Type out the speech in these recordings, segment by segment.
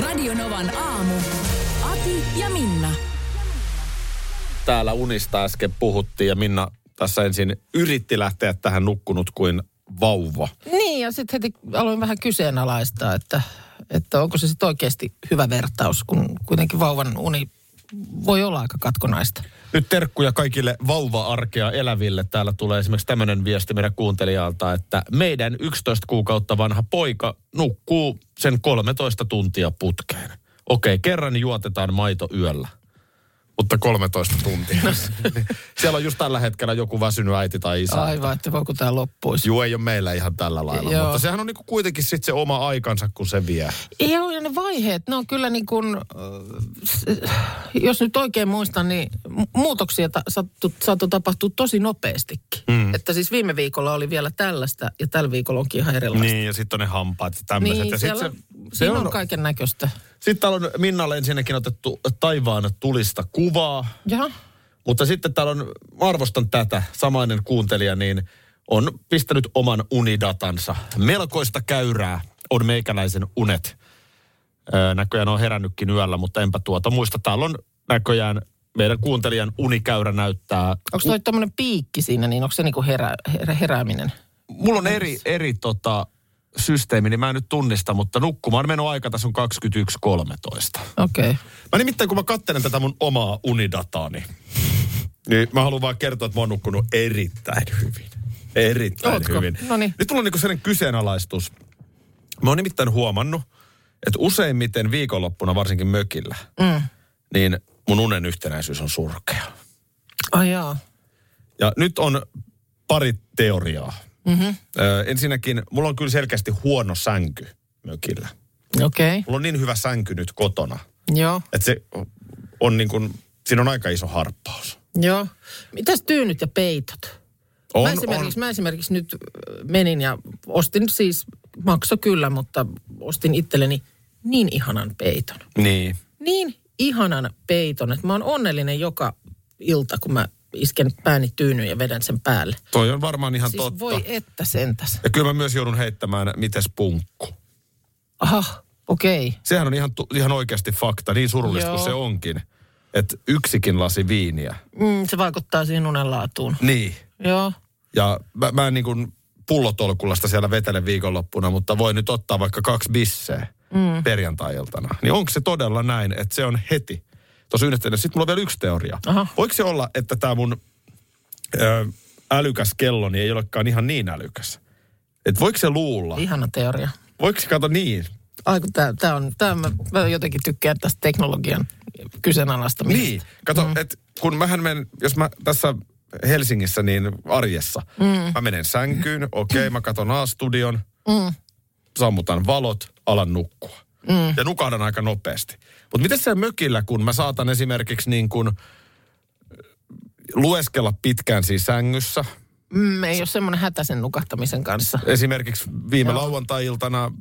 Radio Novan aamu. Ati ja Minna. Täällä unista äsken puhuttiin ja Minna tässä ensin yritti lähteä tähän nukkunut kuin vauva. Niin, ja sitten heti aloin vähän kyseenalaistaa, että, että onko se sitten oikeasti hyvä vertaus, kun kuitenkin vauvan uni voi olla aika katkonaista. Nyt terkkuja kaikille vauva-arkea eläville. Täällä tulee esimerkiksi tämmöinen viesti meidän kuuntelijalta, että meidän 11 kuukautta vanha poika nukkuu sen 13 tuntia putkeen. Okei, kerran juotetaan maito yöllä. Mutta 13 tuntia. Siellä on just tällä hetkellä joku väsynyt äiti tai isä. Aivan, että voiko tämä loppuisi. Juu, ei ole meillä ihan tällä lailla. Joo. Mutta sehän on niinku kuitenkin sitten se oma aikansa, kun se vie. Joo, ja ne vaiheet, ne on kyllä niin kuin, jos nyt oikein muistan, niin mu- muutoksia ta- saattoi tapahtua tosi nopeastikin. Mm. Että siis viime viikolla oli vielä tällaista, ja tällä viikolla onkin ihan erilaista. Niin, ja sitten on ne hampaat ja tämmöiset. Niin, ja sitten se, se se on, on, kaiken näköistä. Sitten täällä on Minnalle ensinnäkin otettu taivaan tulista kuvaa. Jaha. Mutta sitten täällä on, arvostan tätä, samainen kuuntelija, niin on pistänyt oman unidatansa. Melkoista käyrää on meikäläisen unet. Öö, näköjään on herännytkin yöllä, mutta enpä tuota muista. Täällä on näköjään meidän kuuntelijan unikäyrä näyttää. Onko toi tuommoinen piikki siinä, niin onko se niinku herä, herä, herääminen? Mulla on eri, eri tota, systeemi, niin mä en nyt tunnista, mutta nukkumaan menon aika tässä on 21.13. Okei. Okay. Mä nimittäin, kun mä katselen tätä mun omaa unidataani, niin mä haluan vaan kertoa, että mä oon nukkunut erittäin hyvin. Erittäin Ootko? hyvin. Noniin. Nyt mulla on niinku sellainen kyseenalaistus. Mä oon nimittäin huomannut, että useimmiten viikonloppuna, varsinkin mökillä, Mm. niin mun unen yhtenäisyys on surkea. Ai jaa. Ja nyt on pari teoriaa. Mm-hmm. Ö, ensinnäkin, mulla on kyllä selkeästi huono sänky mökillä. Okei. Okay. Mulla on niin hyvä sänky nyt kotona, Joo. että se on niin kuin, siinä on aika iso harppaus. Joo. Mitäs tyynyt ja peitot? On, mä, esimerkiksi, mä esimerkiksi nyt menin ja ostin siis, makso kyllä, mutta ostin itselleni niin ihanan peiton. Niin. Niin ihanan peiton, että mä oon onnellinen joka ilta, kun mä isken pääni tyynyyn ja vedän sen päälle. Toi on varmaan ihan Siis totta. voi että sentäs. Ja kyllä mä myös joudun heittämään, mites punkku. Aha, okei. Okay. Sehän on ihan, ihan oikeasti fakta, niin surullista Joo. kuin se onkin. Että yksikin lasi viiniä. Mm, se vaikuttaa siihen unenlaatuun. Niin. Joo. Ja mä, mä en niin kuin pullotolkullasta siellä vetele viikonloppuna, mutta voi nyt ottaa vaikka kaksi bisseä mm. perjantai-iltana. Niin onko se todella näin, että se on heti? Tuossa yhdessä. Sitten mulla on vielä yksi teoria. Aha. Voiko se olla, että tämä mun ö, älykäs kelloni ei olekaan ihan niin älykäs? Että voiko se luulla? Ihana teoria. Voiko se kato niin? Ai kun tää, tää on, tää mä, mä jotenkin tykkään tästä teknologian kyseenalaistamisesta. Niin, kato, mm. että kun mähän menen, jos mä tässä Helsingissä niin arjessa, mm. mä menen sänkyyn, okei, okay, mä katon A-studion, Mm. sammutan valot, alan nukkua. Mm. Ja nukahdan aika nopeasti. Mutta miten se mökillä, kun mä saatan esimerkiksi niin kuin lueskella pitkään siinä sängyssä. Mm, ei ole semmoinen hätä sen nukahtamisen kanssa. Esimerkiksi viime Joo. lauantai-iltana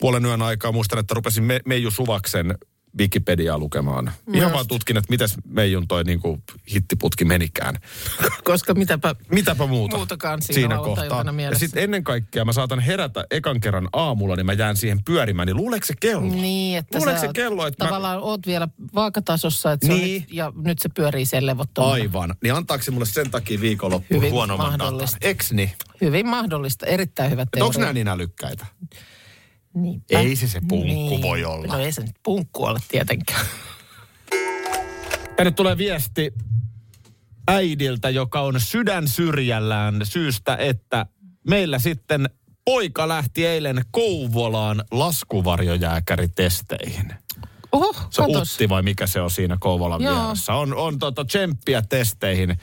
puolen yön aikaa muistan, että rupesin Me- Meiju Suvaksen Wikipediaa lukemaan. Ihan Just. vaan tutkin, että mitäs Meijun toi niin kuin hittiputki menikään. Koska mitäpä Mitäpä muuta muutakaan siinä, lauantai-iltana Ja mielessä. sitten ennen kaikkea mä saatan herätä ekan kerran aamulla, niin mä jään siihen pyörimään. Niin luuleeko se kello? Niin, että Luuleeko sä se oot- kello, että mä- tavallaan oot vielä vaakatasossa, että Niin. nyt, ja nyt se pyörii sen levottomana. Aivan. Niin antaako se mulle sen takia viikonloppuun huonomman datan? mahdollista. Eks niin? Hyvin mahdollista, erittäin hyvä teoria. onko nämä niin älykkäitä? Niinpä. Ei se se punkku voi olla. No ei se nyt punkku ole tietenkään. Tänne tulee viesti äidiltä, joka on sydän syrjällään syystä, että meillä sitten poika lähti eilen Kouvolaan laskuvarjojääkäritesteihin. Oho, Se on katos. Utti vai mikä se on siinä Kouvolan Joo. vieressä. On, on tota tsemppiä testeihin.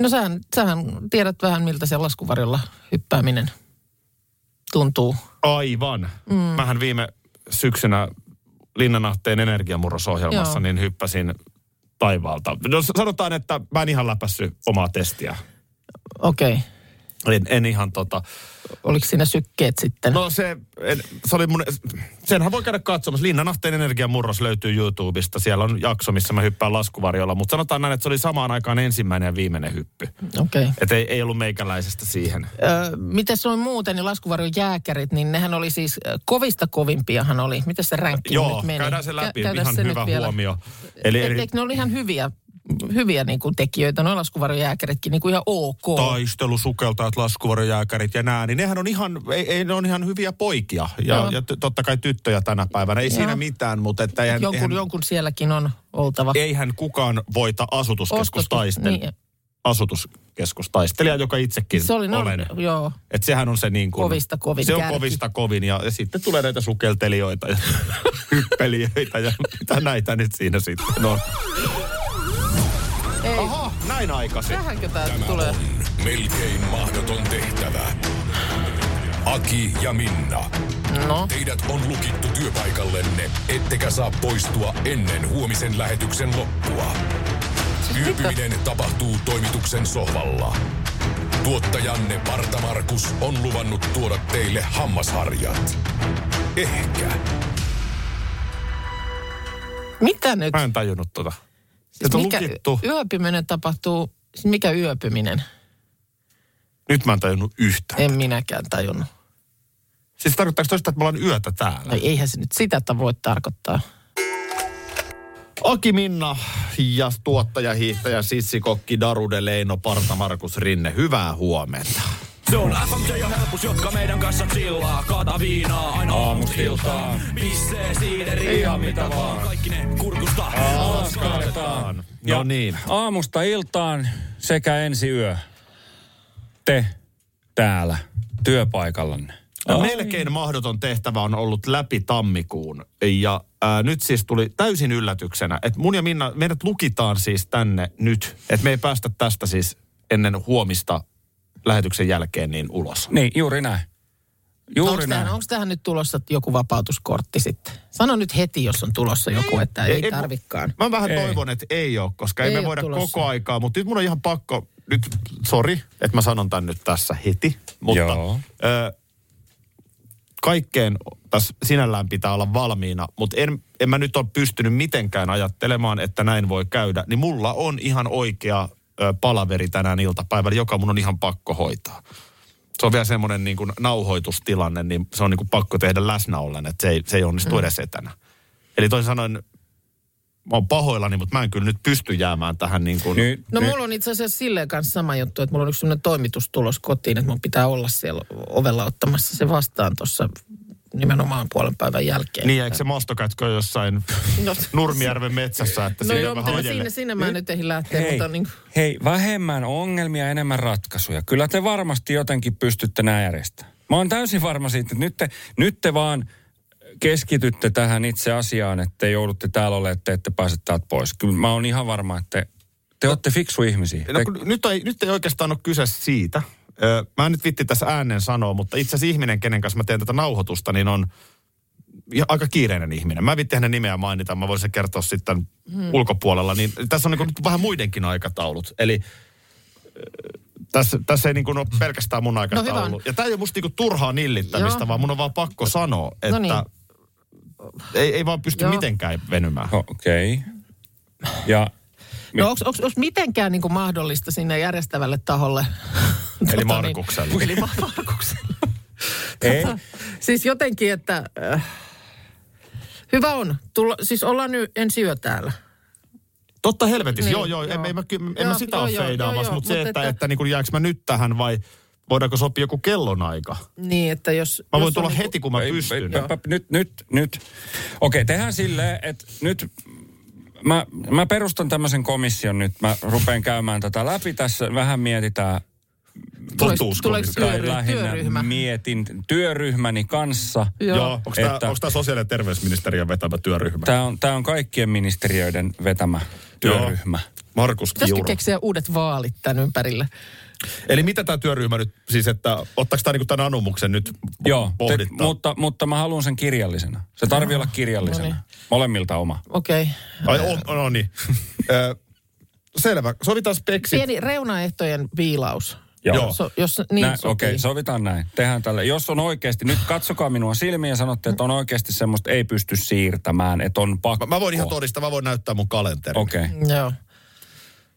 No sähän, sähän tiedät vähän, miltä se laskuvarjolla hyppääminen tuntuu. Aivan. Mm. Mähän viime syksynä Linnanahteen energiamurrosohjelmassa, Joo. niin hyppäsin taivaalta. No sanotaan, että mä en ihan läpässy omaa testiä. Okei. Okay. En, en ihan tota... Oliko siinä sykkeet sitten? No se, en, se oli mun, senhän voi käydä katsomassa. Linnanahteen energiamurros löytyy YouTubesta. Siellä on jakso, missä mä hyppään laskuvarjolla. Mutta sanotaan näin, että se oli samaan aikaan ensimmäinen ja viimeinen hyppy. Okei. Okay. Että ei, ei ollut meikäläisestä siihen. Öö, Mites noin muuten, niin laskuvarjon jääkärit, niin nehän oli siis, kovista kovimpiahan oli. Miten se ränkki Joo, nyt meni? käydään se läpi. Kä- käydään ihan se hyvä vielä. huomio. Eli, eli eikö ne oli ihan hyviä, hyviä niin kuin tekijöitä, noin laskuvarjon jääkäritkin, niin kuin ihan ok. taistelusukeltajat, laskuvarjojääkärit ja nää, niin nehän on ihan, ei, ei, ne on ihan hyviä poikia. Ja, Joo. ja totta kai tyttöjä tänä päivänä. Ei Joo. siinä mitään, mutta että eihän, jonkun, eihän, jonkun sielläkin on oltava. eihän kukaan voita asutuskeskustaistel, niin, asutuskeskustaistelija, joka itsekin se oli, no, olen. joo. Että sehän on se niin kuin, Kovista kovin Se on kärki. kovista kovin ja, ja sitten tulee näitä sukeltelijoita ja hyppelijöitä ja mitä näitä nyt siinä sitten on. Näin aikaisin. tähänkö tämä tulee? Melkein mahdoton tehtävä. Aki ja Minna. No, Teidät on lukittu työpaikallenne, ettekä saa poistua ennen huomisen lähetyksen loppua. Yöpyminen tapahtuu toimituksen sohvalla. Tuottajanne Parta Markus on luvannut tuoda teille hammasharjat. Ehkä. mitä nyt? Mä en tajunnut tota. Siis mikä lukittu. yöpyminen tapahtuu, siis mikä yöpyminen? Nyt mä en tajunnut yhtään. En minäkään tajunnut. Siis tarkoittaako toista, että me ollaan yötä täällä? No eihän se nyt sitä voi tarkoittaa. Aki Minna ja tuottaja, hiihtäjä, sissikokki, Darude, Leino, Parta, Markus Rinne. Hyvää huomenta. Se on FMJ ja helpus, jotka meidän kanssa chillaa. Kaata viinaa aina aamusta iltaan. Pissee, siideri, ihan mitä vaan. Kaikki ne kurkusta alas kaadetaan. No niin. Aamusta iltaan sekä ensi yö. Te täällä työpaikallanne. Ja melkein mahdoton tehtävä on ollut läpi tammikuun. Ja ää, nyt siis tuli täysin yllätyksenä, että mun ja Minna, meidät lukitaan siis tänne nyt. Että me ei päästä tästä siis ennen huomista lähetyksen jälkeen niin ulos. Niin, juuri näin. Juuri Onko näin. tähän, onko tähän nyt tulossa joku vapautuskortti sitten? Sano nyt heti, jos on tulossa joku, että ei, ei tarvikaan. Mä vähän Ei. toivon, että ei ole, koska ei, Ei me voida tulossa. koko aikaa. Mutta nyt mun on ihan pakko, nyt sori, että mä sanon tän nyt tässä heti. Mutta Joo. ö, kaikkeen tässä sinällään pitää olla valmiina, mutta en, en mä nyt ole pystynyt mitenkään ajattelemaan, että näin voi käydä. Niin mulla on ihan oikea palaveri tänään iltapäivällä, joka mun on ihan pakko hoitaa. Se on vielä semmoinen niin kuin nauhoitustilanne, niin se on niin kuin pakko tehdä läsnä ollen, että se ei, se ei onnistu mm. edes etänä. Eli toisin sanoen, mä oon pahoillani, mutta mä en kyllä nyt pysty jäämään tähän niin kuin... Nyt, No nyt, mulla on itse asiassa silleen kanssa sama juttu, että mulla on yksi sellainen toimitustulos kotiin, että mun pitää olla siellä ovella ottamassa se vastaan tuossa nimenomaan puolen päivän jälkeen. Niin, eikö se mastokätkö jossain No, Nurmijärven metsässä, että No siinä joo, vähän sinne, sinne mä nyt ehdin lähteä, hei, mutta niin, hei, vähemmän ongelmia, enemmän ratkaisuja. Kyllä te varmasti jotenkin pystytte nämä järjestämään. Mä oon täysin varma siitä, että nyt te, nyt te vaan keskitytte tähän itse asiaan, että te joudutte täällä olemaan, että te ette pääse täältä pois. Kyllä mä oon ihan varma, että te, te olette fiksu ihmisiä. No, Te, nyt, ei, nyt ei oikeastaan ole kyse siitä. Mä en nyt vitti tässä äänen sanoa, mutta itse asiassa ihminen, kenen kanssa mä teen tätä nauhoitusta, niin on aika kiireinen ihminen. Mä en vitti hänen nimeä mainita, mä voisin se kertoa sitten hmm. ulkopuolella. Niin tässä on niin vähän muidenkin aikataulut. Eli tässä, tässä ei niin kuin ole pelkästään mun aikataulu. on. ja tämä ei ole musta niin turhaa nillittämistä, Joo. vaan mun on vaan pakko sanoa, että No niin. ei, ei vaan pysty Joo. mitenkään venymään. Okei. Okay. Ja no onko mitenkään niin kuin mahdollista sinne järjestävälle taholle? Eli Tota Markukselle. Niin, eli Ma- Markukselle. ei, Siis jotenkin, että äh, hyvä on. Tulla, siis ollaan nyt ensi yö täällä. Totta helvetissä, Niin, joo joo, en, joo. en, mä, ky- en Joo, mä sitä joo, ole feidaamassa, mutta se, että, että- että niin kuin jääkö mä nyt tähän vai voidaanko sopia joku kellonaika? Niin, että jos... Mä voin jos tulla on heti, kun mä Ei, pystyn. ei, Nyt, nyt, nyt. Okei, tehdään silleen, että nyt mä, mä perustan tämmöisen komission nyt. Mä rupean käymään tätä läpi tässä. Vähän mietitään. Totuus- tuleeko tai työry- lähinnä työryhmä? mietin työryhmäni kanssa. Joo. Joo, onko tämä, Että- onko tämä sosiaali- ja terveysministeriön vetämä työryhmä? Tämä on, tää on kaikkien ministeriöiden vetämä työryhmä. Markus Pitäisikö Kiuru. keksiä uudet vaalit tämän ympärille? Eli mitä tämä työryhmä nyt, siis että ottaako tämä niinku tämän anomuksen nyt Joo, te, mutta, mutta mä haluan sen kirjallisena. Se tarvii olla kirjallisena. no niin. Molemmilta oma. Okei. Ai, on, no niin. Selvä. Sovitaan speksit. Pieni reunaehtojen viilaus. Joo. So, jos niin Nä, sopii. Okei, okay, sovitaan näin. Tehdään tälle. Jos on oikeasti, nyt katsokaa minua silmiin ja sanotte, että on oikeasti semmoista ei pysty siirtämään, että on pakko. Mä, mä voin ihan todistaa, mä voin näyttää mun kalenterin. Okei. Okay. Joo.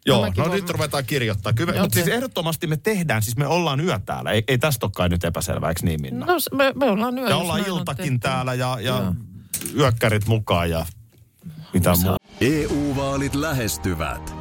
Joo, mäkin no voin- nyt ruvetaan kirjoittaa. Kyllä, Joo, mutta siis ehdottomasti me tehdään, siis me ollaan yö täällä. Ei, ei tästä ole kai nyt epäselvää, eikö niin Minna? No me, me ollaan yö. ja ollaan näin iltakin tehty. täällä ja, ja yökkärit mukaan ja mitä muuta. EU-vaalit lähestyvät.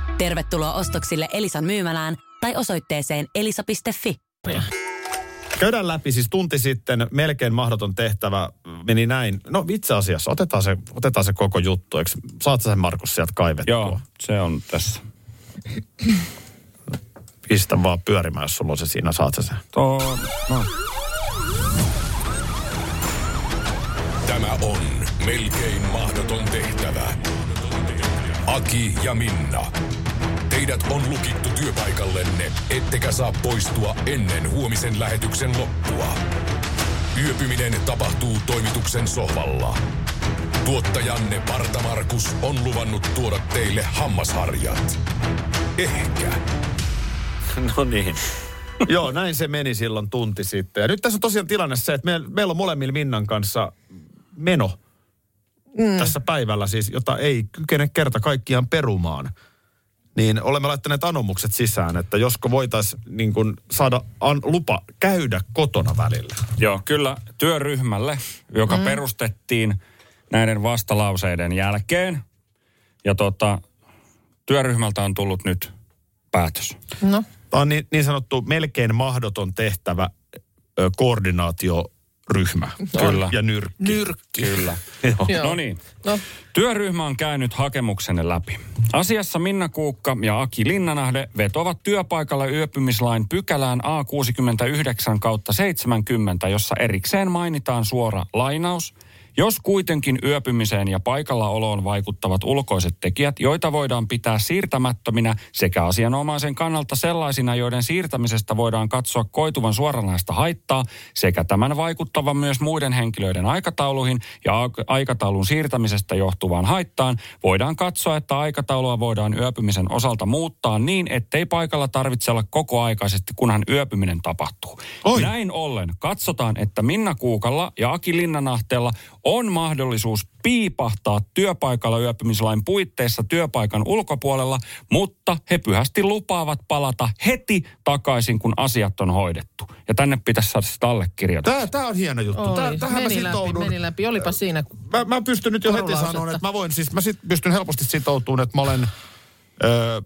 Tervetuloa ostoksille Elisan myymälään tai osoitteeseen elisa.fi. Käydään läpi, siis tunti sitten melkein mahdoton tehtävä meni näin. No itse asiassa, otetaan se, otetaan se koko juttu. Eikö, saat sen Markus sieltä kaivettua? Joo, se on tässä. Pistä vaan pyörimään, jos sulla on se siinä, saat sä sen. Tuo, no. Tämä on melkein mahdoton tehtävä. Aki ja Minna. Teidät on lukittu työpaikallenne, ettekä saa poistua ennen huomisen lähetyksen loppua. Yöpyminen tapahtuu toimituksen sohvalla. Tuottajanne Parta Markus on luvannut tuoda teille hammasharjat. Ehkä. no niin. Joo, näin se meni silloin tunti sitten. Ja nyt tässä on tosiaan tilanne se, että meillä, meillä on molemmilla Minnan kanssa meno mm. tässä päivällä siis, jota ei kykene kerta kaikkiaan perumaan. Niin olemme laittaneet anomukset sisään, että josko voitaisiin niin kuin saada an, lupa käydä kotona välillä. Joo, kyllä työryhmälle, joka mm. perustettiin näiden vastalauseiden jälkeen. Ja tota, työryhmältä on tullut nyt päätös. No, Tämä on niin, niin sanottu melkein mahdoton tehtävä ö, koordinaatioryhmä. Kyllä. Ja nyrkki. nyrkki. Kyllä. Joo. Joo. No niin. No, Työryhmä on käynyt hakemuksenne läpi. Asiassa Minna Kuukka ja Aki Linnanahde vetovat työpaikalla yöpymislain pykälään A69 kautta 70, jossa erikseen mainitaan suora lainaus. Jos kuitenkin yöpymiseen ja paikallaoloon vaikuttavat ulkoiset tekijät, joita voidaan pitää siirtämättöminä sekä asianomaisen kannalta sellaisina, joiden siirtämisestä voidaan katsoa koituvan suoranaista haittaa, sekä tämän vaikuttavan myös muiden henkilöiden aikatauluihin ja aikataulun siirtämisestä johtuvaan haittaan, voidaan katsoa, että aikataulua voidaan yöpymisen osalta muuttaa niin, ettei paikalla tarvitse olla kokoaikaisesti, kunhan yöpyminen tapahtuu. Oi. Näin ollen katsotaan, että Minna Kuukalla ja Aki Linnanahteella on mahdollisuus piipahtaa työpaikalla yöpymislain puitteissa työpaikan ulkopuolella, mutta he pyhästi lupaavat palata heti takaisin, kun asiat on hoidettu. Ja tänne pitäisi saada sitä allekirjoitusta. Tämä, tämä on hieno juttu. Tää, oli. tähän mä meni läpi, sitoudun. meni läpi. Olipa siinä. Mä, mä pystyn nyt jo heti sanomaan, että mä voin, siis mä sit pystyn helposti sitoutumaan, että mä olen öö,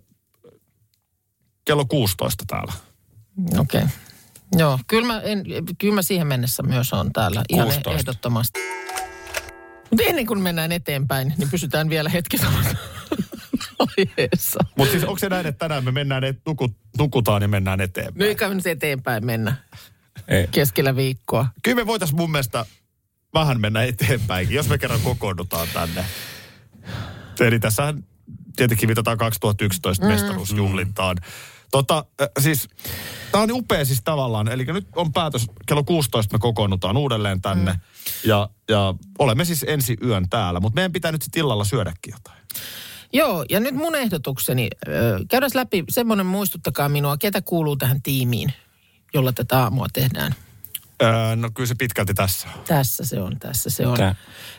kello 16 täällä. Okei. Okay. Joo, kyllä mä, en, kyllä mä siihen mennessä myös on täällä ihan 16. ehdottomasti. Mutta ennen kuin mennään eteenpäin, niin pysytään vielä hetki samassa aiheessa. Mutta siis onko se näin, että tänään me mennään, et, nukut, nukutaan ja mennään No eteenpäin? eikä me nyt eteenpäin mennä Ei. keskellä viikkoa. Kyllä me voitaisiin mun mielestä vähän mennä eteenpäinkin, jos me kerran kokoonnutaan tänne. Eli tässähän tietenkin viitataan 2011 mm. mestaruusjuhlintaan. Tota, äh, siis, tää on upea siis tavallaan. Eli nyt on päätös, kello 16 me kokoonnutaan uudelleen tänne. Mm. Ja, ja olemme siis ensi yön täällä. Mutta meidän pitää nyt sitten illalla syödäkin jotain. Joo, ja nyt mun ehdotukseni, käydään läpi semmoinen, muistuttakaa minua, ketä kuuluu tähän tiimiin, jolla tätä aamua tehdään. Öö, no kyllä se pitkälti tässä. on. Tässä se on, tässä se on. Tää.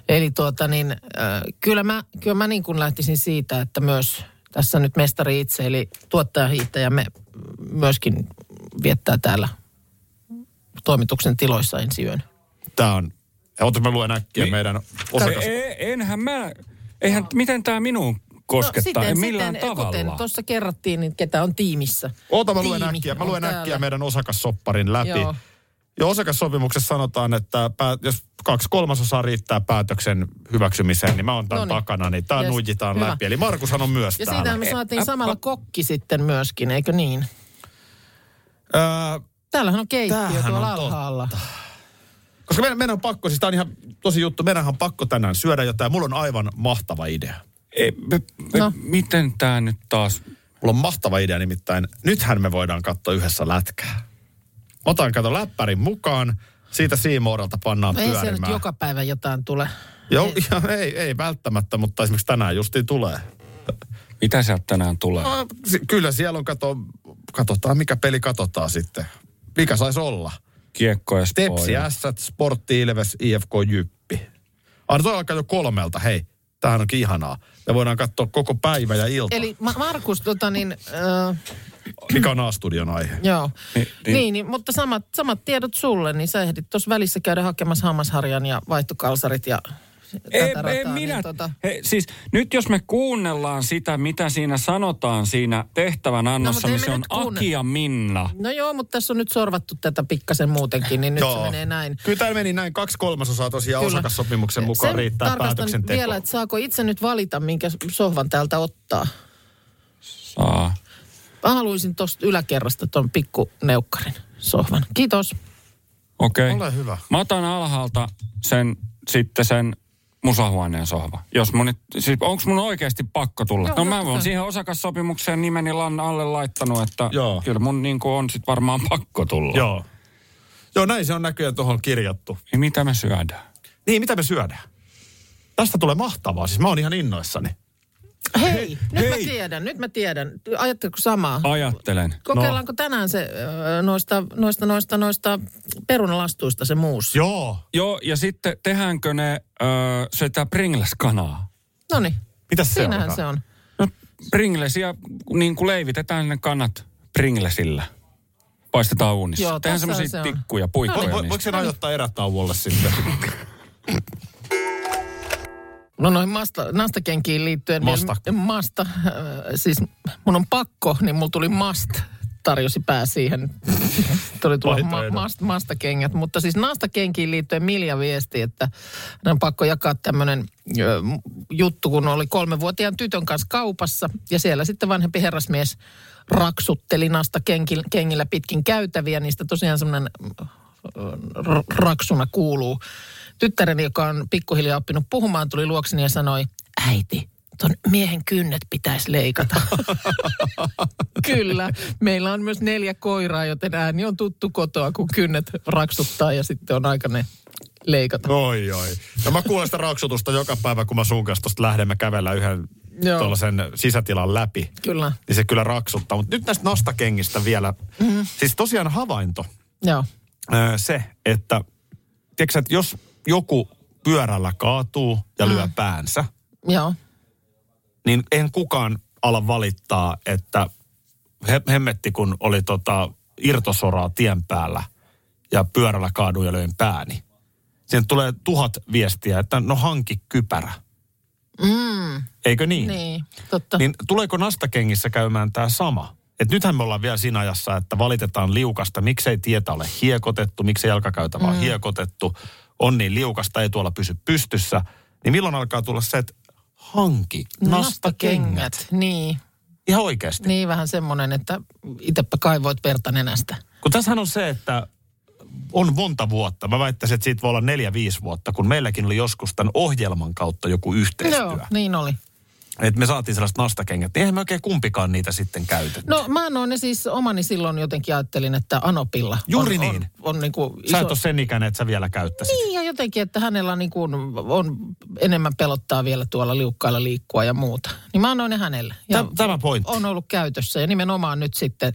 Eli tuota niin, äh, kyllä mä, kyllä mä niin kuin lähtisin siitä, että myös tässä nyt mestari itse, eli tuottajahiihtäjämme myöskin viettää täällä toimituksen tiloissa ensi yön. Tää on, otas mä luen äkkiä Niin. meidän osakas. E, enhän mä, eihän, miten tämä minuun koskettaa, no, millään siten, tavalla. Kuten tuossa kerrattiin, niin ketä on tiimissä. Oota, mä luen Tiimi äkkiä, mä luen täällä. äkkiä meidän osakassopparin läpi. Joo. Ja osakassopimuksessa sanotaan, että pää, jos kaksi kolmasosaa riittää päätöksen hyväksymiseen, niin mä oon tämän Noniin. takana, niin tää Yes, nuijitaan hyvä. läpi. Eli Markushan on myös Ja täällä. siitä me saatiin samalla kokki sitten myöskin, eikö niin? Öö, Täällähän on keittiö Tämähän tuolla on alhaalla. koska meidän, meidän on pakko, siis tää on ihan tosi juttu, meidän on pakko tänään syödä jotain. Mulla on aivan mahtava idea. E, me, me, No. no. Miten tämä nyt taas? Mulla on mahtava idea nimittäin. Nythän me voidaan katsoa yhdessä lätkää. Otan kato läppärin mukaan, siitä Siimoorelta pannaan Ei se nyt pyörimään. joka päivä jotain tule. Joo, ja ei, ei välttämättä, mutta esimerkiksi tänään justiin tulee. Mitä sieltä tänään tulee? No, kyllä siellä on, kato, katsotaan mikä peli katsotaan sitten. Mikä saisi olla? Kiekko ja Tepsi, S, Sportti, Ilves, IFK, Jyppi. No toi alkaa jo kolmelta, hei. Tämähän onkin ihanaa. Me voidaan katsoa koko päivä ja ilta, Eli... Ma- Markus, tota niin, äh, mikä on A-studion aihe. joo. Niin, Niin, niin. niin, mutta samat, samat tiedot sulle, niin sä ehdit tuossa välissä käydä hakemassa hammasharjan ja vaihtokalsarit ja Ei, tätä ei rataa, minä. Niin, tota, Hei, siis nyt jos me kuunnellaan sitä, mitä siinä sanotaan siinä tehtävän annossa, No, niin se on kuunne- Aki ja Minna. no joo, mutta tässä on nyt sorvattu tätä pikkasen muutenkin, niin nyt se menee näin. Kyllä tämä meni näin. Kaksi kolmasosaa tosiaan Kyllä. osakassopimuksen mukaan Sen riittää päätöksentekoon. vielä, että saako itse nyt valita, minkä sohvan täältä ottaa. Saa. Mä haluaisin tuosta yläkerrasta ton pikkuneukkarin sohvan. Kiitos. Okei. Ole hyvä. Mä otan alhaalta sen, sitten sen musahuoneen sohva. Jos mun nyt, siis onks mun oikeasti pakko tulla? Joo, no mä oon siihen osakassopimukseen nimeni lan alle laittanut, että Joo. kyllä mun niinku on sit varmaan pakko tulla. Joo. Joo, näin se on näköjään tuohon kirjattu. Niin mitä me syödään? Niin, mitä me syödään? Tästä tulee mahtavaa. Siis mä oon ihan innoissani. Hei, nyt hei. mä tiedän, nyt mä tiedän. Ajatteletko samaa? Ajattelen. Kokeillaanko tänään se noista, noista, noista, noista perunalastuista se muus? Joo. Joo, ja sitten tehäänkö ne öö, sitä Pringles-kanaa? No niin, Mitäs se siinähän on? se on. No Pringlesia, niin kuin leivitetään ne kannat Pringlesillä. Paistetaan uunissa. Joo, Tehdään tässä semmoisia se on. tikkuja, puikkoja vo, niistä. voiko sen ajoittaa erätauolle sitten? No noin masta, nastakenkiin liittyen. Masta. Vielä, masta. Äh, siis mun on pakko, niin mulla tuli mast tarjosi pää siihen. tuli tulla ma, mast, mastakengät. Mutta siis nastakenkiin liittyen Milja viesti, että hän on pakko jakaa tämmöinen juttu, kun oli kolmevuotiaan tytön kanssa kaupassa. Ja siellä sitten vanhempi herrasmies raksutteli nastakengillä pitkin käytäviä. Niistä tosiaan semmoinen raksuna kuuluu. Tyttäreni, joka on pikkuhiljaa oppinut puhumaan, tuli luokseni ja sanoi, äiti, ton miehen kynnet pitäisi leikata. Kyllä, meillä on myös neljä koiraa, joten ääni on tuttu kotoa, kun kynnet raksuttaa ja sitten on aika ne leikata. Oi, oi. No mä kuulen sitä raksutusta joka päivä, kun mä sun kanssa lähdemme kävellä yhden Joo. tuollaisen sisätilan läpi. Kyllä, Niin se kyllä raksuttaa. Mutta nyt näistä nastakengistä vielä. Mm-hmm. Siis tosiaan havainto. joo. Öö, se, että, tiedätkö, että jos joku pyörällä kaatuu ja lyö päänsä, Joo, niin en kukaan ala valittaa, että he, hemmetti kun oli tota irtosoraa tien päällä ja pyörällä kaaduin ja löin pääni. Siihen tulee tuhat viestiä, että no hanki kypärä. mm, Eikö niin? niin, totta. Niin tuleeko nastakengissä käymään tämä sama? Et nythän me ollaan vielä siinä ajassa, että valitetaan liukasta. Miksei tietä ole hiekotettu, miksei jalkakäytävä mm. hiekotettu. On niin liukasta, ei tuolla pysy pystyssä. Niin milloin alkaa tulla se, että hanki nastakengät? Niin, Ihan oikeasti. niin vähän semmoinen, että itsepä kaivoit verta nenästä. Kun tässähän on se, että on monta vuotta. Mä väittäisin, että siitä voi olla neljä, viisi vuotta, kun meilläkin oli joskus tämän ohjelman kautta joku yhteistyö. Joo, niin oli. Että me saatiin sellaiset nastakengät. Niin eihän me oikein kumpikaan niitä sitten käytetty. No mä annoin ne siis omani silloin jotenkin ajattelin, että Anopilla Juuri on, niin. on, on niin kuin Sä et ole sen ikäinen, että sä vielä käyttäisit. Niin ja jotenkin, että hänellä niin kuin on enemmän pelottaa vielä tuolla liukkailla liikkua ja muuta. Niin mä annoin ne hänelle. Ja Tä- Tämä pointti. on ollut käytössä ja nimenomaan nyt sitten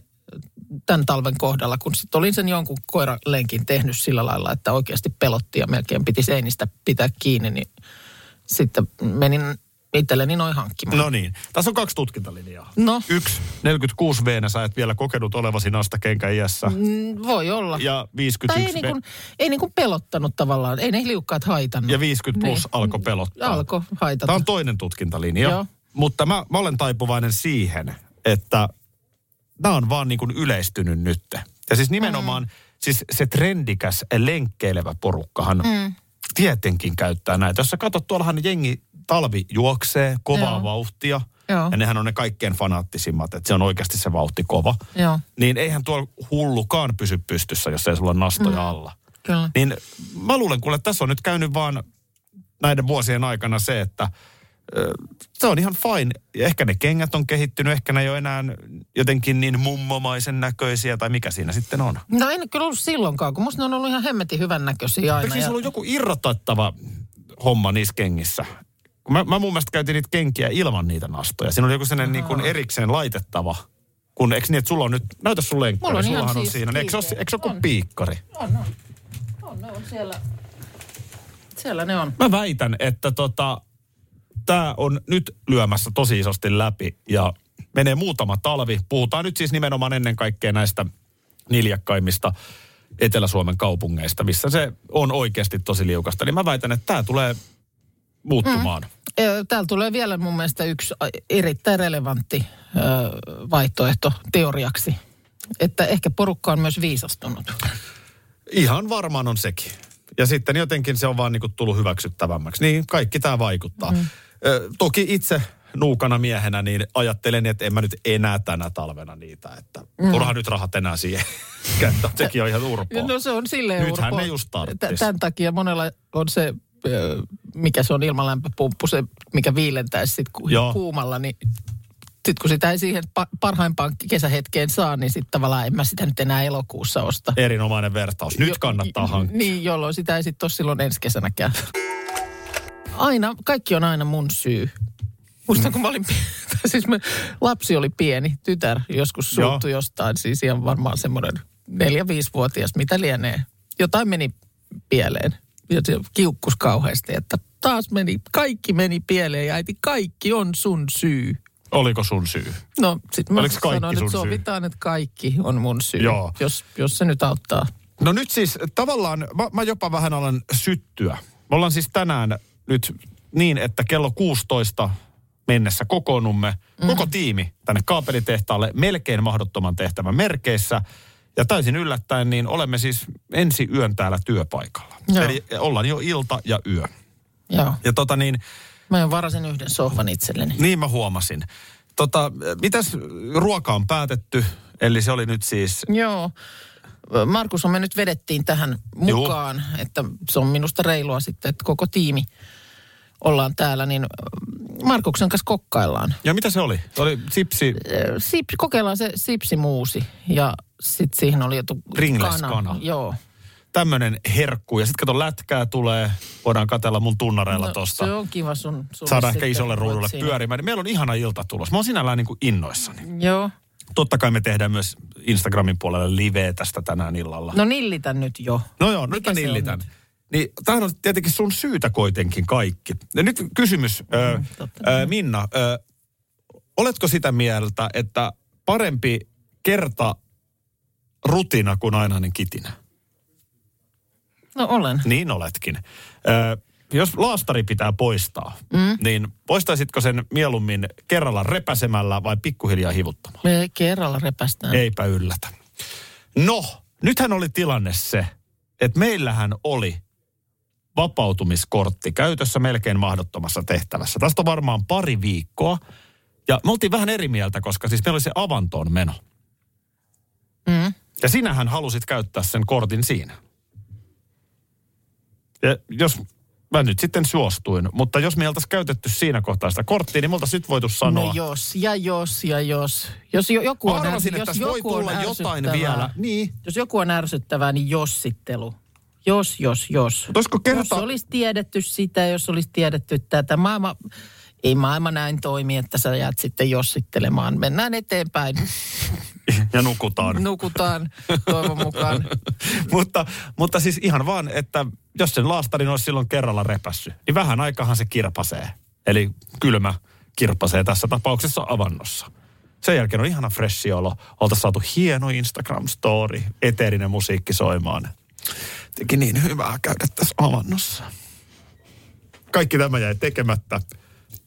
tämän talven kohdalla, kun sitten olin sen jonkun koiralenkin tehnyt sillä lailla, että oikeasti pelotti ja melkein piti seinistä pitää kiinni, niin sitten menin itselleni noin hankkimaan. No niin. Tässä on kaksi tutkintalinjaa. No. Yksi, 46 v sä et vielä kokenut olevasi nasta kenkä iässä. Mm, Voi olla. Ja tai 51 ei, niin kuin, ei niin kuin pelottanut tavallaan. Ei ne liukkaat haitannut. ja 50 plus Niin. alkoi pelottaa. Alkoi haitata. Tämä on toinen tutkintalinja. Joo. Mutta mä, mä olen taipuvainen siihen, että nämä on vaan niin kuin yleistynyt nyt. Ja siis nimenomaan, mm. siis se trendikäs lenkkeilevä porukkahan mm. Tietenkin käyttää näitä. Jos sä katsot, tuollahan jengi talvi juoksee kovaa Joo. vauhtia. Joo. Ja nehän on ne kaikkein fanaattisimmat, että se on oikeasti se vauhti kova. Joo. Niin eihän tuolla hullukaan pysy pystyssä, jos ei sulla ole nastoja mm. alla. Kyllä. Niin mä luulen kuule, että tässä on nyt käynyt vaan näiden vuosien aikana se, että se on ihan fine. Ja ehkä ne kengät on kehittynyt, ehkä ne ei ole enää jotenkin niin mummomaisen näköisiä, tai mikä siinä sitten on. No en kyllä ollut silloinkaan, kun musta ne on ollut ihan hemmetin hyvän näköisiä aina. Eikö siis ollut joku irrotettava homma niissä kengissä? Mä, mä mun mielestä käytin niitä kenkiä ilman niitä nastoja. Siinä oli joku sellainen niin kuin erikseen laitettava. Kun eikö niin, että sulla on nyt, näytä sun lenkkari, on sullahan on siis siinä. Eikö se ole, eikö se ole kuin On. piikkari? On, on. On, ne on siellä. Siellä ne on. Mä väitän, että tota, tämä on nyt lyömässä tosi isosti läpi ja menee muutama talvi. Puhutaan nyt siis nimenomaan ennen kaikkea näistä niljakkaimmista Etelä-Suomen kaupungeista, missä se on oikeasti tosi liukasta. Niin mä väitän, että tämä tulee muuttumaan. Ö, Täällä tulee vielä mun mielestä yksi erittäin relevantti vaihtoehto teoriaksi. Että ehkä porukka on myös viisastunut. Ihan varmaan on sekin. Ja sitten jotenkin se on vaan niinku tullut hyväksyttävämmäksi. Niin kaikki tämä vaikuttaa. Mm. Toki itse nuukana miehenä niin ajattelen, että en mä nyt enää tänä talvena niitä. Että mm. turha nyt rahat enää siihen. Sekin on ihan urpoa. No se on silleen Nythän urpo. ne just tarttis. Tä- Tämän takia monella on se, mikä se on ilmalämpöpumppu, se mikä viilentäisi sit kuumalla, niin sitten kun sitä ei siihen pa- parhaimpaan kesähetkeen saa, niin sitten tavallaan en mä sitä nyt enää elokuussa osta. Erinomainen vertaus. Nyt Jo- kannattaa hankkia. Niin, jolloin sitä ei sitten ole silloin ensi kesänäkään. Aina, kaikki on aina mun syy. Muistan, kun mä olin, siis mä, lapsi oli pieni, tytär joskus Joo. suuttu jostain, siis ihan varmaan semmoinen neljä-viisivuotias, mitä lienee. Jotain meni pieleen. Ja se kiukkus kauheasti, että taas meni, kaikki meni pieleen ja äiti, kaikki on sun syy. Oliko sun syy? No sitten mä Oliko kaikki sanoin, sun että syy? sovitaan, että kaikki on mun syy, Joo. Jos, jos se nyt auttaa. No nyt siis tavallaan, mä, mä jopa vähän alan syttyä. Me ollaan siis tänään nyt niin, että kello 16 mennessä kokoonnumme, mm. koko tiimi tänne kaapelitehtaalle, melkein mahdottoman tehtävän merkeissä. Ja täysin yllättäen, niin olemme siis ensi yön täällä työpaikalla. Joo. Eli ollaan jo ilta ja yö. Joo. Ja tota niin, Mä varasin yhden sohvan itselleni. niin mä huomasin. Tota, mitäs ruoka on päätetty? Eli se oli nyt siis, Joo. Markus on me nyt vedettiin tähän mukaan, että se on minusta reilua sitten, että koko tiimi ollaan täällä, niin Markuksen kanssa kokkaillaan. ja mitä se oli? Oli sipsi, Ö, Sip, kokeillaan se sipsimuusi ja sitten siihen oli joku Ringles-kana. Joo. tämmönen herkku. Ja sitten kato, lätkää tulee, voidaan katella mun tunnareilla no, tosta. Se on kiva sun, sulle Saadaan ehkä isolle ruudulle pyörimään. Meillä on ihana ilta tulos. Mä oon sinällään niin kuin innoissani. Joo. Totta kai me tehdään myös Instagramin puolelle live tästä tänään illalla. No nillitä nyt jo. No joo, nyt mä nillitän. nyt? Niin tämähän on tietenkin sun syytä kuitenkin kaikki. Ja nyt kysymys, ö, totta. ö, Minna, ö, oletko sitä mieltä, että parempi kerta rutina kuin ainainen kitinä? No olen. Niin oletkin. Ö, jos laastari pitää poistaa, mm. niin poistaisitko sen mieluummin kerralla repäsemällä vai pikkuhiljaa hivuttamalla? Me kerralla repästään. Eipä yllätä. No, nythän oli tilanne se, että meillähän oli vapautumiskortti käytössä melkein mahdottomassa tehtävässä. Tästä on varmaan pari viikkoa. Ja me oltiin vähän eri mieltä, koska siis meillä oli se avantoon meno. Mm. Ja sinähän halusit käyttää sen kortin siinä. Ja jos mä nyt sitten suostuin, mutta jos me ei oltaisi käytetty siinä kohtaa sitä korttia, niin me oltaisiin nyt voitu sanoa. No jos ja jos ja jos. Jos jo, joku on, Arvasin, jos joku on jotain vielä. Niin. Jos joku on ärsyttävää, niin jossittelu. Jos, jos, jos. Olisiko kerta... Jos olisi tiedetty sitä, jos olisi tiedetty tätä. Mä, ei maailma näin toimi, että sä jäät sitten jossittelemaan. Mennään eteenpäin. Ja nukutaan. Nukutaan toivon mukaan. mutta, mutta siis ihan vaan, että jos sen laastarin olisi silloin kerralla repässy, niin vähän aikahan se kirpasee. Eli kylmä kirpasee tässä tapauksessa avannossa. Sen jälkeen on ihana freshi olo. Oltaisiin saatu hieno Instagram-story, eteerinen musiikki soimaan. Teki niin hyvää käydä tässä avannossa. Kaikki tämä jäi tekemättä.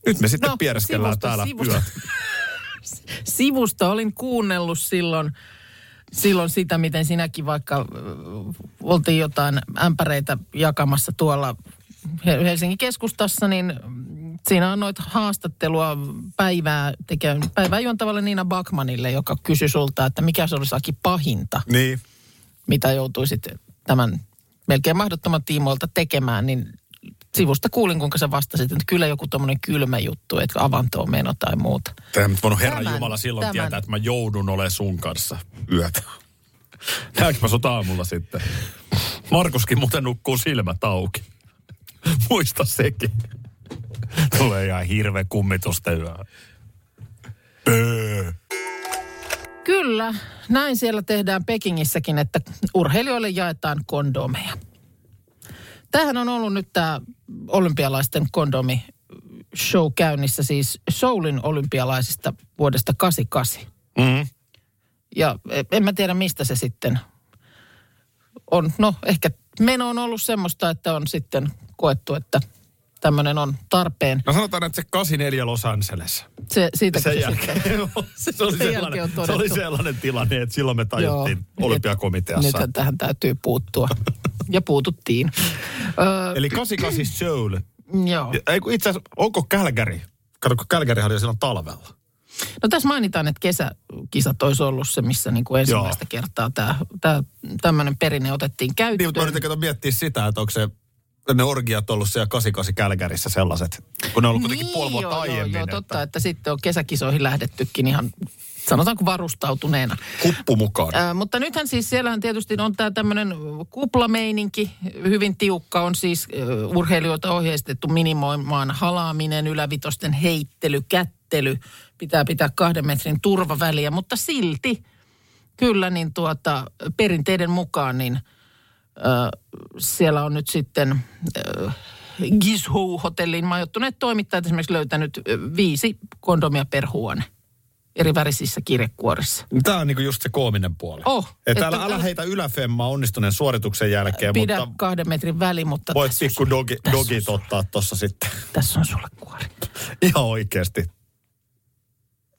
Nyt me sitten no, piereskellään täällä sivusta. yöt. Sivusta olin kuunnellut silloin, silloin sitä, miten sinäkin vaikka oltiin jotain ämpäreitä jakamassa tuolla He- Helsingin keskustassa, niin siinä annoit haastattelua päivää, tekee, päivää juontavalle Niina Bakmanille, joka kysyi sulta, että mikä se olisi pahinta, Niin. mitä joutuisit tämän melkein mahdottoman tiimoilta tekemään, niin sivusta kuulin, kuinka sä vastasit, että kyllä joku tommonen kylmä juttu, että avantoon meno tai muuta. Tämä nyt voinut Herran Tämän- Jumala silloin tämän- tietää, että mä joudun olemaan sun kanssa yötä. Näenkö mä sut aamulla sitten? Markuskin muuten nukkuu silmät auki. Muista sekin. Tulee ihan hirveä kummitusten yö. Pöö. Kyllä, näin siellä tehdään Pekingissäkin, että urheilijoille jaetaan kondomeja. Tämähän on ollut nyt tämä olympialaisten kondomi show käynnissä, siis Soulin olympialaisista vuodesta 88. Mm. Ja en mä tiedä, mistä se sitten on. No, ehkä meno on ollut semmoista, että on sitten koettu, että tämmöinen on tarpeen. No sanotaan, että se 84 Los Angeles. Se, siitä Sen se jälkeen, sitten- se, oli sellainen, se oli sellainen tilanne, että silloin me tajuttiin Joo, olympiakomiteassa. Nythän tähän täytyy puuttua. Ja puututtiin. Eli 88 Soul. joo. Ei itse asiassa, onko Kälkäri? Kato, kun Kälkäri oli silloin talvella. No tässä mainitaan, että kesäkisat olisi ollut se, missä niin kuin ensimmäistä kertaa tämä, tämä tämmöinen perinne otettiin Niin, käyttöön. mutta mä yritän miettiä sitä, että onko se ne orgiat ollut siellä 88 Kälkärissä sellaiset, kun ne on ollut kuitenkin puoli vuotta Niin, joo, aiemmin. Joo, joo, että totta, että sitten on kesäkisoihin lähdettykin ihan, sanotaanko varustautuneena. Kuppu mukaan. Ää, mutta nythän siis siellähän tietysti on tämä tämmöinen kuplameininki, hyvin tiukka on siis ö, urheilijoita ohjeistettu minimoimaan halaaminen, ylävitosten heittely, kättely, pitää pitää kahden metrin turvaväliä, mutta silti kyllä niin tuota perinteiden mukaan niin siellä on nyt sitten ö, Gizhou-hotellin majoittuneet toimittajat esimerkiksi löytänyt viisi kondomia per huone eri värisissä kirjekuorissa. Tämä on niinku just se koominen puoli. Oh, että että älä, älä heitä yläfemmaa onnistuneen suorituksen jälkeen, Pidä mutta kahden metrin väli, mutta voit pikku dogi, dogit ottaa tuossa sitten. Tässä on sulle kuori. Ihan oikeasti.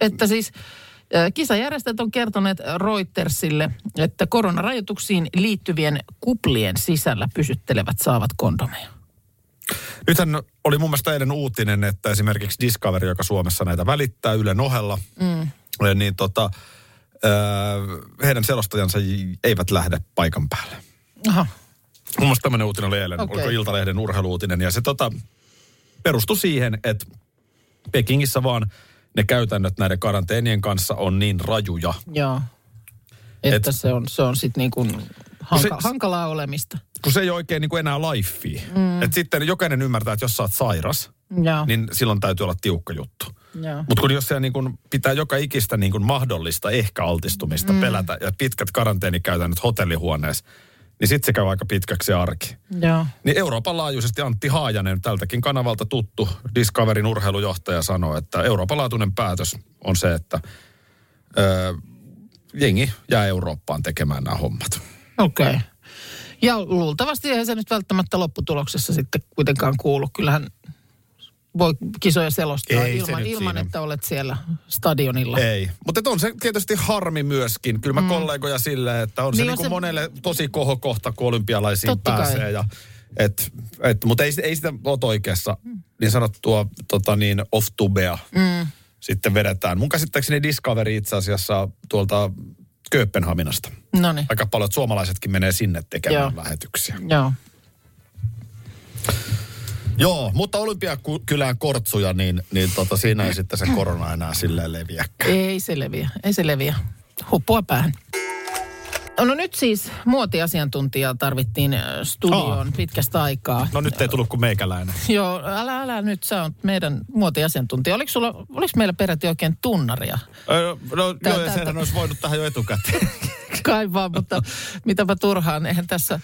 Että siis kisajärjestäjät on kertoneet Reutersille, että koronarajoituksiin liittyvien kuplien sisällä pysyttelevät saavat kondomeja. Nythän oli mun mielestä eilen uutinen, että esimerkiksi Discovery, joka Suomessa näitä välittää Ylen ohella, mm. niin tota, ö, heidän selostajansa eivät lähde paikan päälle. Aha. Mun mielestä tämmöinen uutinen oli eilen, okay. oliko Iltalehden urheiluutinen, ja se tota, perustui siihen, että Pekingissä vaan ne käytännöt näiden karanteenien kanssa on niin rajuja. Joo. Että Et- se on, se on sitten niin kuin hanka, se- hankalaa olemista. Kun se ei ole oikein niin kuin enää lifea. Mm. Et sitten jokainen ymmärtää, että jos sä oot sairas, Joo. niin silloin täytyy olla tiukka juttu. Mutta kun jos siellä niin kun pitää joka ikistä niin kun mahdollista ehkä altistumista mm. pelätä ja pitkät karanteenikäytännöt hotellihuoneessa, niin sitten se käy aika pitkäksi se arki. Joo. Niin Euroopan laajuisesti Antti Haajanen, tältäkin kanavalta tuttu Discoverin urheilujohtaja, sanoi, että Euroopan laatuinen päätös on se, että ö, jengi jää Eurooppaan tekemään nämä hommat. Okei. Okay. Ja luultavasti eihän se nyt välttämättä lopputuloksessa sitten kuitenkaan kuulu. Kyllähän voi kisoja selostaa Ei se ilman, ilman siinä. että olet siellä stadionilla. Ei, mutta on se tietysti harmi myöskin. Kyllä mä mm. kollegoja silleen, että on se, Niin niin on kuin se- monelle tosi kohokohta, kun olympialaisiin Totta kai. pääsee. Ja, et, et, mutta ei, ei sitä ole oikeassa niin sanottua tota niin, off-tubea mm. sitten vedetään. Mun käsittääkseni Discovery itse asiassa tuolta Kööpenhaminasta. No niin. Aika paljon suomalaisetkin menee sinne tekemään Joo. lähetyksiä. Joo. Joo, mutta Olympiakylään kortsuja, niin, niin tota, siinä ei sitten se korona enää silleen leviäkään. Ei se leviä. Ei se leviä. Huppua päähän. No nyt siis muotiasiantuntijaa tarvittiin äh, studioon pitkästä aikaa. No nyt ei tullut kuin meikäläinen. Joo, älä, älä nyt, sä oot meidän muotiasiantuntija. Oliko, sulla, oliko meillä peräti oikein tunnaria? Öö, no Tää- joo, tää- sehän olisi voinut tähän jo etukäteen. Kai vaan, mutta mitäpä turhaan, eihän tässä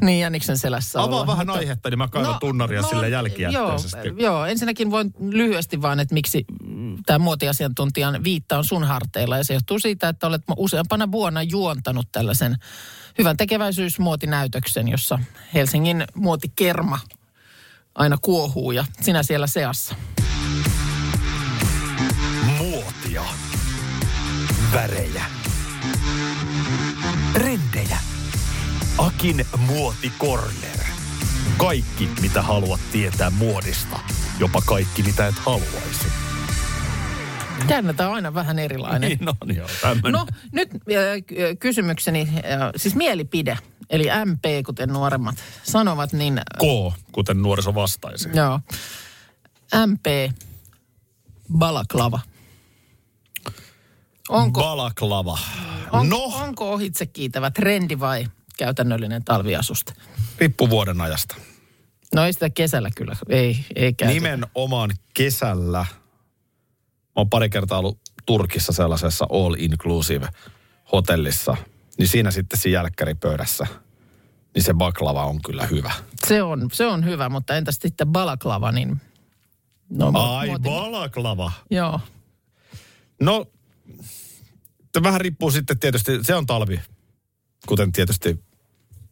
niin jäniksen selässä Avaa olla. vähän mutta- aihetta, niin mä kaivan tunnaria sille jälkijättöisesti. Joo, joo, ensinnäkin voin lyhyesti vaan, että miksi tämä muotiasiantuntijan viitta on sun harteilla. Ja se johtuu siitä, että olet useampana vuonna juontanut tällaisen hyvän tekeväisyysmuotinäytöksen, jossa Helsingin muotikerma aina kuohuu ja sinä siellä seassa. Muotia. Värejä. Trendejä. Akin muotikorner. Kaikki, mitä haluat tietää muodista. Jopa kaikki, mitä et haluaisi. Jännä, tämä on aina vähän erilainen. Niin on joo, tämmönen. No nyt äh, ky- kysymykseni, äh, siis mielipide, eli MP, kuten nuoremmat sanovat, niin äh, K, kuten nuoriso vastaisi. joo, MP, balaklava. Onko, Balaklava. on, no, onko ohitse kiitävä trendi vai käytännöllinen talviasuste? riippuu vuoden ajasta. No ei sitä kesällä kyllä, ei, ei käytetä. Nimenomaan kesällä. Mä oon pari kertaa ollut Turkissa sellaisessa all inclusive hotellissa. Niin siinä sitten siinä jälkkäripöydässä, niin se baklava on kyllä hyvä. Se on, se on hyvä, mutta entäs sitten balaklava, niin... No, Ai, muoti- balaklava. Joo, No, vähän riippuu sitten tietysti, se on talvi, kuten tietysti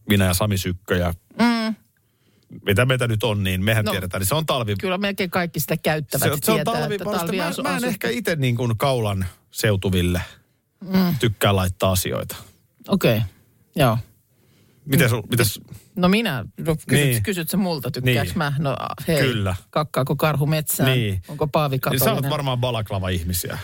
minä ja Sami Sykkö ja mm. mitä meitä nyt on, niin mehän No, tiedetään, niin se on talvi. kyllä melkein kaikki sitä käyttävät. Se, se on tietää, talvi, että mä, mä, mä en ehkä itse niin kuin kaulan seutuville mm. tykkää laittaa asioita. Okei, okay. joo. Miten sul, mites, No minä, no kysyt, niin. Kysyt sä multa, tykkääks Niin. mä? No hei, Kyllä. kakkaako karhu metsään? Niin. Onko paavi niin sä oot varmaan balaklava-ihmisiä.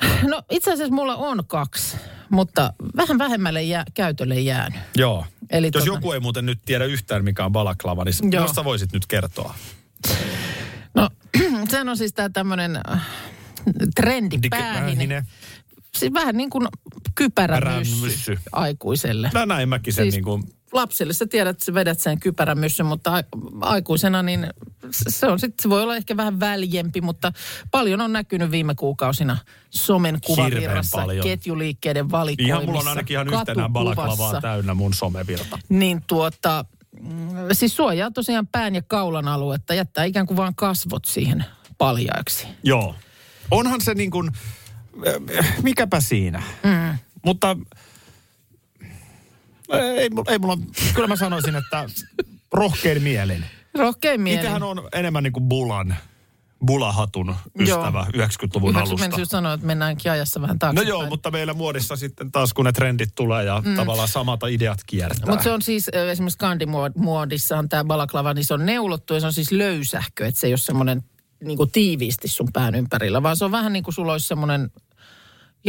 No itse asiassa mulla on kaksi, mutta vähän vähemmälle jää, käytölle jäänyt. Joo. Eli Jos tota- joku ei muuten nyt tiedä yhtään, mikä on balaklava, niin Joo. jos sä voisit nyt kertoa. No sehän on siis tää tämmönen äh, trendi Dik- päähine. päähine. Siis vähän niin kuin kypärämyssy aikuiselle. No näin mäkin sen Siis- niin kuin, lapselle sä tiedät, että sä vedät sen kypärämyssyn, mutta aikuisena niin se- on sitten, se voi olla ehkä vähän väljempi, mutta paljon on näkynyt viime kuukausina somen kuvavirrassa, ketjuliikkeiden valikoimissa, ihan mulla on ainakin ihan yhtenään balaklavaa täynnä mun somevirta. Niin tuota, mm, siis suojaa tosiaan pään ja kaulan aluetta, jättää ikään kuin vaan kasvot siihen paljaiksi. Joo. Onhan se niin kuin, äh, mikäpä siinä. Mm. Mutta ei, mulla- ei mulla, kyllä mä sanoisin, että rohkein mielin. Rohkein mieli. Itsehän on enemmän niin kuin bulan, bulahatun ystävä 90-luvun Ihan alusta. menisin just sanoa, että mennäänkin ajassa vähän No taaksepäin. joo, mutta meillä muodissa sitten taas kun ne trendit tulee ja mm. tavallaan samat ideat kiertää. Mutta se on siis esimerkiksi skandimuodissa on tämä balaklava, niin se on neulottu ja se on siis löysähkö, että se ei ole semmoinen niin kuin tiiviisti sun pään ympärillä, vaan se on vähän niin kuin sulla olisi semmoinen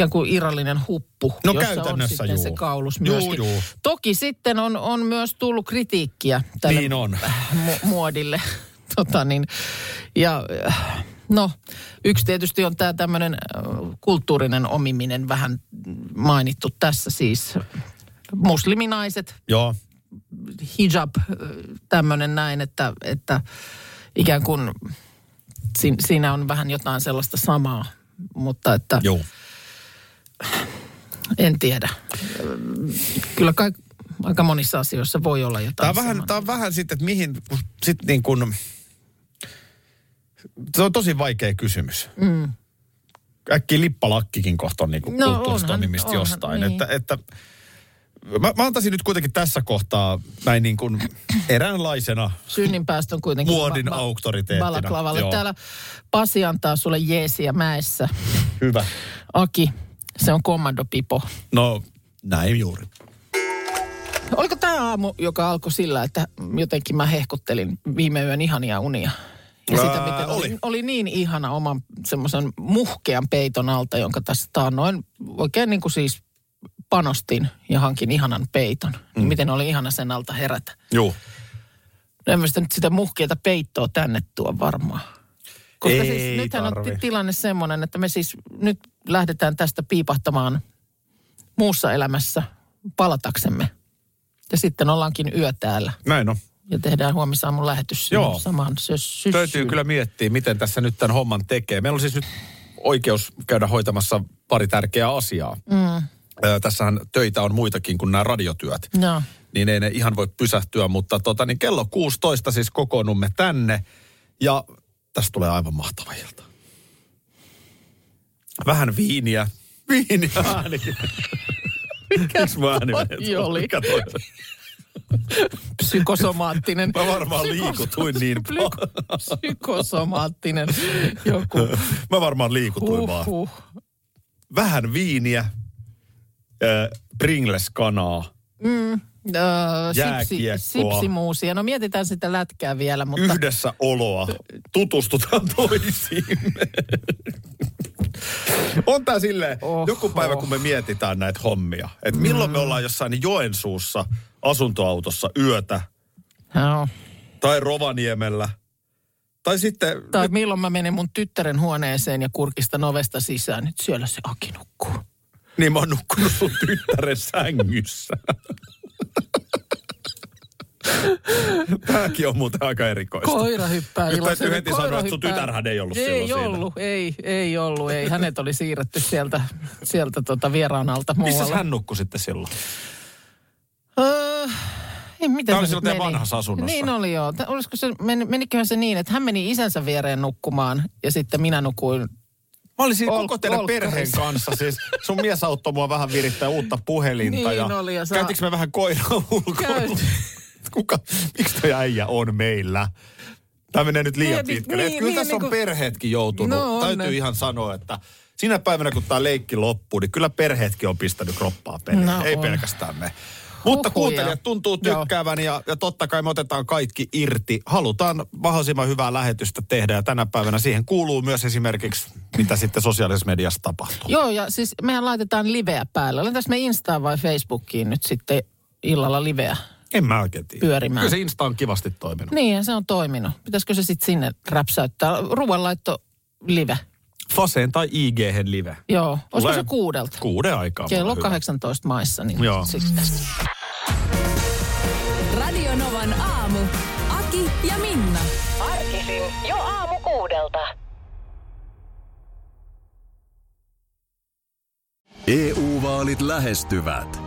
kuin irrallinen huppu, No jossa on käytännössä se juu. kaulus Juu, myöskin. juu. Toki sitten on, on myös tullut kritiikkiä tälle Niin on. mu- muodille. tota niin, ja no, yksi tietysti on tämä tämmöinen kulttuurinen omiminen vähän mainittu tässä siis. Musliminaiset Joo, hijab, tämmöinen näin, että, että ikään kuin si, siinä on vähän jotain sellaista samaa, mutta että joo. En tiedä. Kyllä kai, aika monissa asioissa voi olla jotain Tämä on, vähän, tämä on vähän sitten, että mihin, sitten niin kuin, se on tosi vaikea kysymys. Mm. Äkkiä lippalakkikin kohta on niin kuin No, kulttuurista onhan- jostain. niin. Että, että mä, mä antaisin nyt kuitenkin tässä kohtaa näin niin kuin eräänlaisena Synninpäästö on kuitenkin muodin auktoriteettina. balaklavalle. Joo. Täällä Pasi antaa sulle jeesiä mäessä. Hyvä. Aki, se on kommandopipo. No näin juuri. Oliko tämä aamu, joka alkoi sillä, että jotenkin mä hehkuttelin viime yön ihania unia? Ja sitä, miten oli. oli. oli niin ihana oman semmoisen muhkean peiton alta, jonka tässä taannoin oikein niin kuin siis panostin ja hankin ihanan peiton. Mm. Miten oli ihana sen alta herätä. Joo. No en mä sitä nyt sitä muhkeata peittoa tänne tuo varmaan. Koska Ei siis nythän tarvi. on ti- tilanne semmoinen, että me siis nyt lähdetään tästä piipahtamaan muussa elämässä palataksemme. Ja sitten ollaankin yö täällä Näin on. ja tehdään huomisaamun lähetys Joo. Samaan syssyyn. Täytyy kyllä miettiä, miten tässä nyt tämän homman tekee. Meillä on siis nyt oikeus käydä hoitamassa pari tärkeää asiaa. Mm. Tässähän töitä on muitakin kuin nämä radiotyöt. Joo. Niin ei ne ihan voi pysähtyä, mutta tota, niin kello 16 siis kokoonnumme tänne. Ja tästä tulee aivan mahtava ilta. Vähän viiniä. Viiniä. Ääni. Mikä Miksi mun ääni menee toi tuolla? oli? Mikä toi? Psykosomaattinen. Mä varmaan liikutuin niin paljon. Psykosomaattinen joku. Mä varmaan liikutuin vaan. Huhhuh. Vähän viiniä, äh, Pringles-kanaa. Öö, sipsi, sipsimuusia. No mietitään sitä lätkää vielä, mutta... Yhdessä oloa. Tutustutaan toisiimme. On tää silleen, Oho. joku päivä kun me mietitään näitä hommia, että milloin me ollaan jossain Joensuussa asuntoautossa yötä, Joo. tai Rovaniemellä, tai sitten, Tai milloin mä menen mun tyttären huoneeseen ja kurkistan ovesta sisään, nyt siellä se Aki nukkuu. niin mä oon nukkunut sun tyttären sängyssä. Tämäkin on muuten aika erikoista. Koira hyppää Nyt täytyy heti Koira sanoa, että sun tytärhän ei ollut ei silloin siinä. ollut, ei, ei ollut, ei. Hänet oli siirretty sieltä, sieltä tota vieraan alta Missä muualle. hän nukkui sitten silloin? Öö, ei, miten Tämä oli silloin teidän vanhassa asunnossa. Niin oli joo. Olisiko se, meni, meniköhän se niin, että hän meni isänsä viereen nukkumaan ja sitten minä nukuin. Mä olin siinä Ol- koko teidän olkkarissa. perheen kanssa. Siis sun mies auttoi mua vähän virittää uutta puhelinta. Niin ja oli, ja sä- Käytiinkö me vähän koiraa ulkona? Käyt. Kuka, miksi toi äijä on meillä? Tämä menee nyt liian Niin, pitkälle. niin, Niin, kyllä niin, tässä niin on kuin- perheetkin joutunut. No on Täytyy ne. ihan sanoa, että sinä päivänä kun tämä leikki loppuu, niin kyllä perheetkin on pistänyt kroppaa peliin. No Ei on. pelkästään me. Mutta Huhhuja. kuuntelijat tuntuu tykkäävän ja, ja totta kai me otetaan kaikki irti. Halutaan mahdollisimman hyvää lähetystä tehdä ja tänä päivänä siihen kuuluu myös esimerkiksi, mitä sitten sosiaalisessa mediassa tapahtuu. Joo, ja siis mehän laitetaan liveä päälle. Laitetaan me Instaan vai Facebookiin nyt sitten illalla liveä? En mä oikein tiedä. Pyörimään. Kyllä se Insta on kivasti toiminut. Niin, se on toiminut. Pitäisikö se sitten sinne räpsäyttää? Ruoanlaitto live. Faseen tai ig live. Joo. Olisiko se kuudelta? Kuuden aikaa. Kello mulla on hyvä. 18 maissa. Niin Joo. Sitten. Radio Novan aamu. Aki ja Minna. Arkisin jo aamu kuudelta. EU-vaalit lähestyvät.